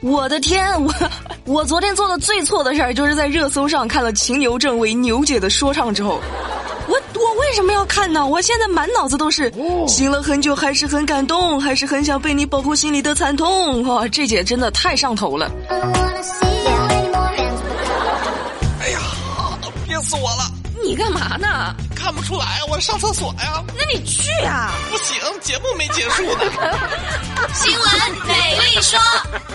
我的天，我我昨天做的最错的事儿，就是在热搜上看了秦牛正为牛姐的说唱之后，我我为什么要看呢？我现在满脑子都是，醒了很久还是很感动，还是很想被你保护心里的惨痛。哇，这姐真的太上头了。哎呀，憋死我了！你干嘛呢？看不出来，我上厕所呀。那你去啊！不行，节目没结束呢。新闻美丽说，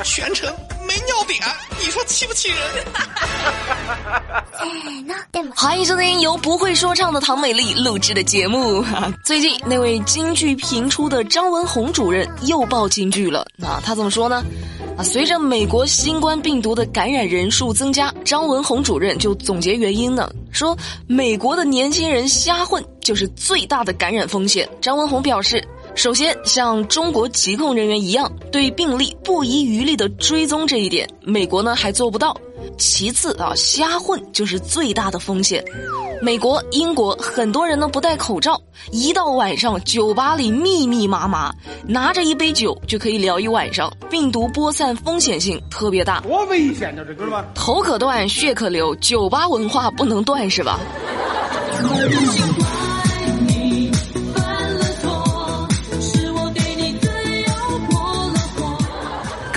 全程没尿点，你说气不气人？欢迎收听由不会说唱的唐美丽录制的节目。最近那位京剧频出的张文宏主任又爆京剧了。那他怎么说呢？啊，随着美国新冠病毒的感染人数增加，张文宏主任就总结原因呢，说美国的年轻人瞎混就是最大的感染风险。张文宏表示，首先像中国疾控人员一样对病例不遗余力的追踪这一点，美国呢还做不到。其次啊，瞎混就是最大的风险。美国、英国很多人呢不戴口罩，一到晚上酒吧里密密麻麻，拿着一杯酒就可以聊一晚上，病毒播散风险性特别大。多危险呢，这知道吗？头可断，血可流，酒吧文化不能断是吧？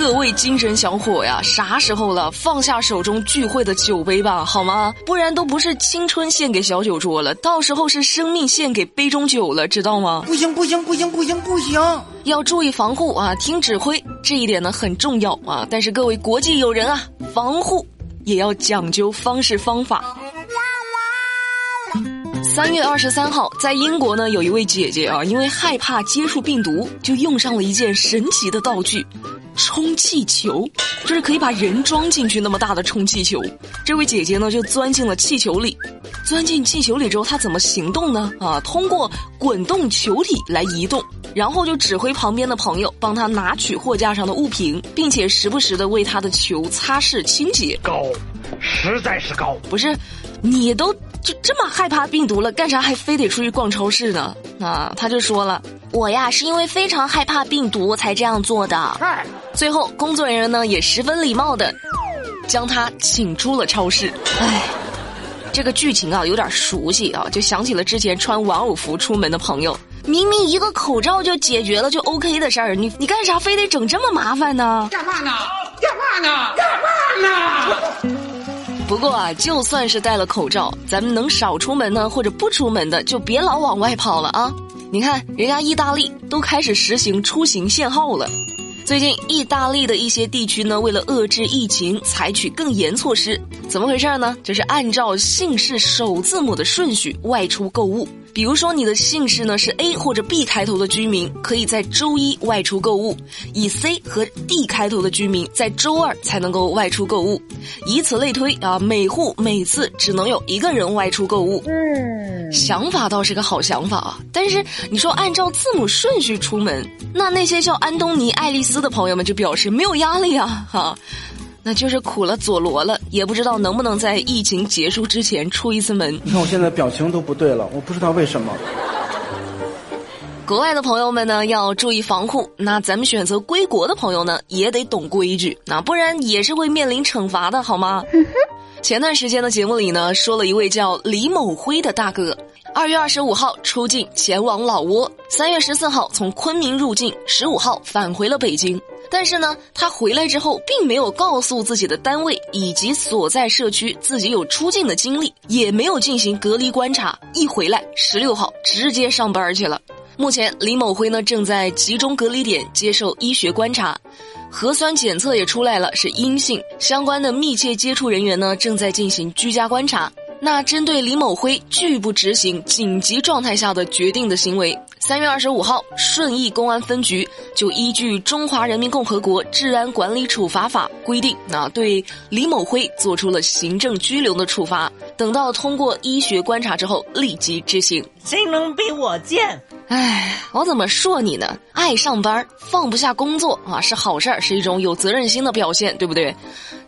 各位精神小伙呀，啥时候了？放下手中聚会的酒杯吧，好吗？不然都不是青春献给小酒桌了，到时候是生命献给杯中酒了，知道吗？不行不行不行不行不行！要注意防护啊，听指挥，这一点呢很重要啊。但是各位国际友人啊，防护也要讲究方式方法。三月二十三号，在英国呢，有一位姐姐啊，因为害怕接触病毒，就用上了一件神奇的道具。充气球，就是可以把人装进去那么大的充气球。这位姐姐呢，就钻进了气球里。钻进气球里之后，她怎么行动呢？啊，通过滚动球体来移动，然后就指挥旁边的朋友帮她拿取货架上的物品，并且时不时的为她的球擦拭清洁。高，实在是高。不是，你都就这么害怕病毒了，干啥还非得出去逛超市呢？啊，他就说了。我呀，是因为非常害怕病毒才这样做的。最后，工作人员呢也十分礼貌的将他请出了超市。唉，这个剧情啊有点熟悉啊，就想起了之前穿玩偶服出门的朋友。明明一个口罩就解决了就 OK 的事儿，你你干啥非得整这么麻烦呢？干嘛呢？干嘛呢？不过啊，就算是戴了口罩，咱们能少出门呢，或者不出门的，就别老往外跑了啊。你看，人家意大利都开始实行出行限号了。最近，意大利的一些地区呢，为了遏制疫情，采取更严措施。怎么回事呢？就是按照姓氏首字母的顺序外出购物。比如说，你的姓氏呢是 A 或者 B 开头的居民，可以在周一外出购物；以 C 和 D 开头的居民，在周二才能够外出购物。以此类推啊，每户每次只能有一个人外出购物。嗯，想法倒是个好想法啊，但是你说按照字母顺序出门，那那些叫安东尼、爱丽丝的朋友们就表示没有压力啊，哈。那就是苦了佐罗了，也不知道能不能在疫情结束之前出一次门。你看我现在表情都不对了，我不知道为什么。国外的朋友们呢要注意防护，那咱们选择归国的朋友呢也得懂规矩，那不然也是会面临惩罚的，好吗？前段时间的节目里呢说了一位叫李某辉的大哥，二月二十五号出境前往老挝，三月十四号从昆明入境，十五号返回了北京。但是呢，他回来之后并没有告诉自己的单位以及所在社区自己有出境的经历，也没有进行隔离观察。一回来，十六号直接上班去了。目前，李某辉呢正在集中隔离点接受医学观察，核酸检测也出来了，是阴性。相关的密切接触人员呢正在进行居家观察。那针对李某辉拒不执行紧急状态下的决定的行为。三月二十五号，顺义公安分局就依据《中华人民共和国治安管理处罚法》规定，那对李某辉做出了行政拘留的处罚。等到通过医学观察之后，立即执行。谁能比我贱？哎，我怎么说你呢？爱上班，放不下工作啊，是好事儿，是一种有责任心的表现，对不对？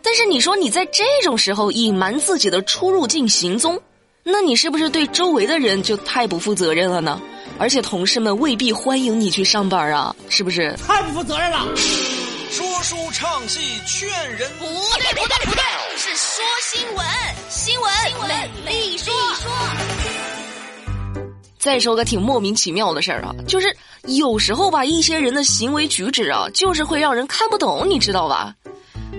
但是你说你在这种时候隐瞒自己的出入境行踪，那你是不是对周围的人就太不负责任了呢？而且同事们未必欢迎你去上班啊，是不是？太不负责任了！说书唱戏劝人，不对不对不对，是说新闻，新闻美丽说。再说个挺莫名其妙的事儿啊，就是有时候吧，一些人的行为举止啊，就是会让人看不懂，你知道吧？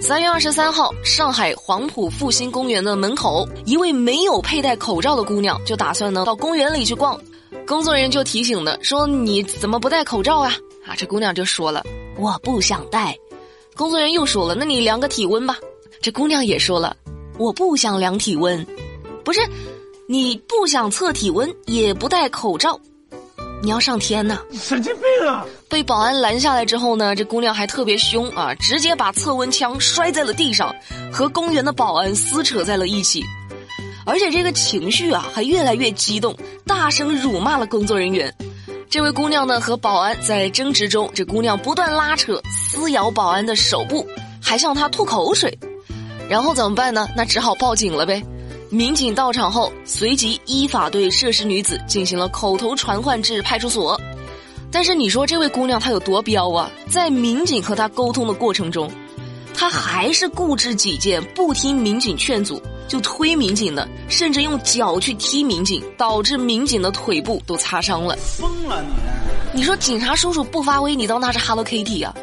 三月二十三号，上海黄浦复兴公园的门口，一位没有佩戴口罩的姑娘就打算呢到公园里去逛，工作人员就提醒的说：“你怎么不戴口罩啊？”啊，这姑娘就说了：“我不想戴。”工作人员又说了：“那你量个体温吧。”这姑娘也说了：“我不想量体温。”不是。你不想测体温，也不戴口罩，你要上天呐！神经病啊！被保安拦下来之后呢，这姑娘还特别凶啊，直接把测温枪摔在了地上，和公园的保安撕扯在了一起，而且这个情绪啊还越来越激动，大声辱骂了工作人员。这位姑娘呢和保安在争执中，这姑娘不断拉扯、撕咬保安的手部，还向他吐口水，然后怎么办呢？那只好报警了呗。民警到场后，随即依法对涉事女子进行了口头传唤至派出所。但是你说这位姑娘她有多彪啊？在民警和她沟通的过程中，她还是固执己见，不听民警劝阻，就推民警的，甚至用脚去踢民警，导致民警的腿部都擦伤了。疯了你！你说警察叔叔不发威，你当那是 Hello Kitty 啊？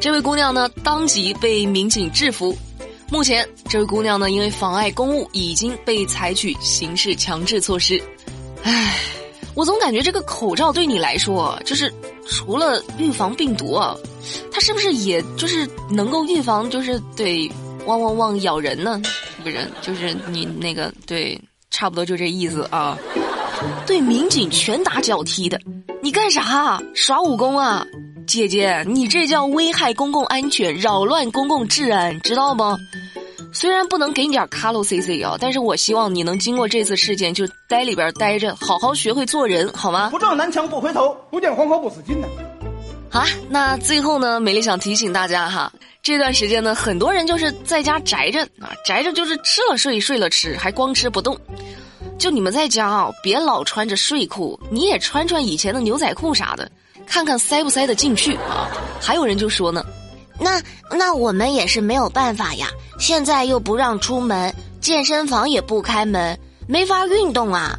这位姑娘呢，当即被民警制服。目前，这位姑娘呢，因为妨碍公务，已经被采取刑事强制措施。唉，我总感觉这个口罩对你来说，就是除了预防病毒啊，它是不是也就是能够预防，就是对汪汪汪咬人呢？不是，就是你那个对，差不多就这意思啊。对民警拳打脚踢的，你干啥？耍武功啊？姐姐，你这叫危害公共安全，扰乱公共治安，知道不？虽然不能给你点卡路 C C 啊，但是我希望你能经过这次事件就待里边待着，好好学会做人，好吗？不撞南墙不回头，不见黄河不死心呢。好，那最后呢，美丽想提醒大家哈，这段时间呢，很多人就是在家宅着啊，宅着就是吃了睡，睡了吃，还光吃不动。就你们在家啊，别老穿着睡裤，你也穿穿以前的牛仔裤啥的。看看塞不塞得进去啊？还有人就说呢，那那我们也是没有办法呀。现在又不让出门，健身房也不开门，没法运动啊。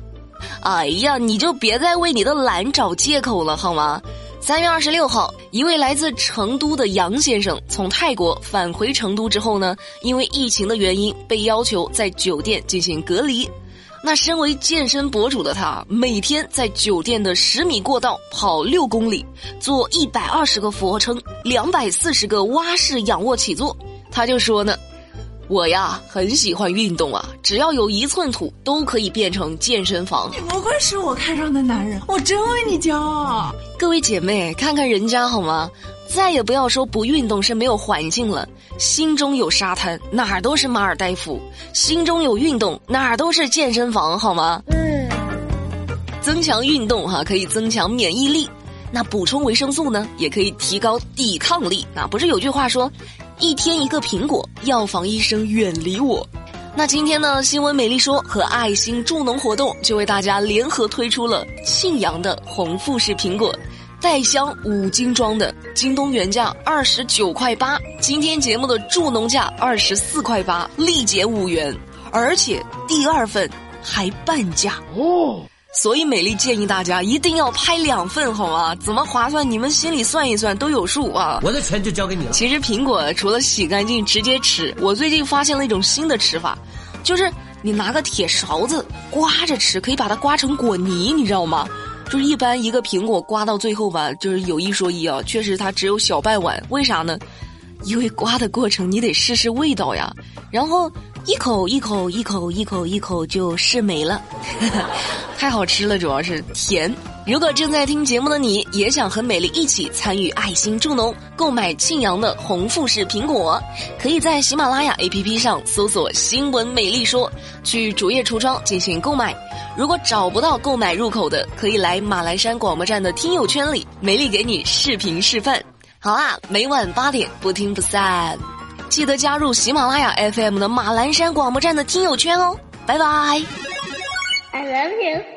哎呀，你就别再为你的懒找借口了好吗？三月二十六号，一位来自成都的杨先生从泰国返回成都之后呢，因为疫情的原因，被要求在酒店进行隔离。那身为健身博主的他，每天在酒店的十米过道跑六公里，做一百二十个俯卧撑，两百四十个蛙式仰卧起坐。他就说呢：“我呀，很喜欢运动啊，只要有一寸土，都可以变成健身房。”你不愧是我看上的男人，我真为你骄傲。各位姐妹，看看人家好吗？再也不要说不运动是没有环境了。心中有沙滩，哪儿都是马尔代夫；心中有运动，哪儿都是健身房，好吗？嗯。增强运动哈，可以增强免疫力；那补充维生素呢，也可以提高抵抗力。啊，不是有句话说，一天一个苹果，药房医生远离我。那今天呢，新闻美丽说和爱心助农活动就为大家联合推出了庆阳的红富士苹果。带箱五斤装的，京东原价二十九块八，今天节目的助农价二十四块八，立减五元，而且第二份还半价哦。所以美丽建议大家一定要拍两份，好吗？怎么划算？你们心里算一算都有数啊。我的钱就交给你了。其实苹果除了洗干净直接吃，我最近发现了一种新的吃法，就是你拿个铁勺子刮着吃，可以把它刮成果泥，你知道吗？就是一般一个苹果刮到最后吧，就是有一说一啊，确实它只有小半碗。为啥呢？因为刮的过程你得试试味道呀，然后一口一口一口一口一口就试没了，太好吃了，主要是甜。如果正在听节目的你也想和美丽一起参与爱心助农，购买庆阳的红富士苹果，可以在喜马拉雅 APP 上搜索“新闻美丽说”，去主页橱窗进行购买。如果找不到购买入口的，可以来马栏山广播站的听友圈里，美丽给你视频示范。好啦，每晚八点不听不散，记得加入喜马拉雅 FM 的马栏山广播站的听友圈哦。拜拜。I love you.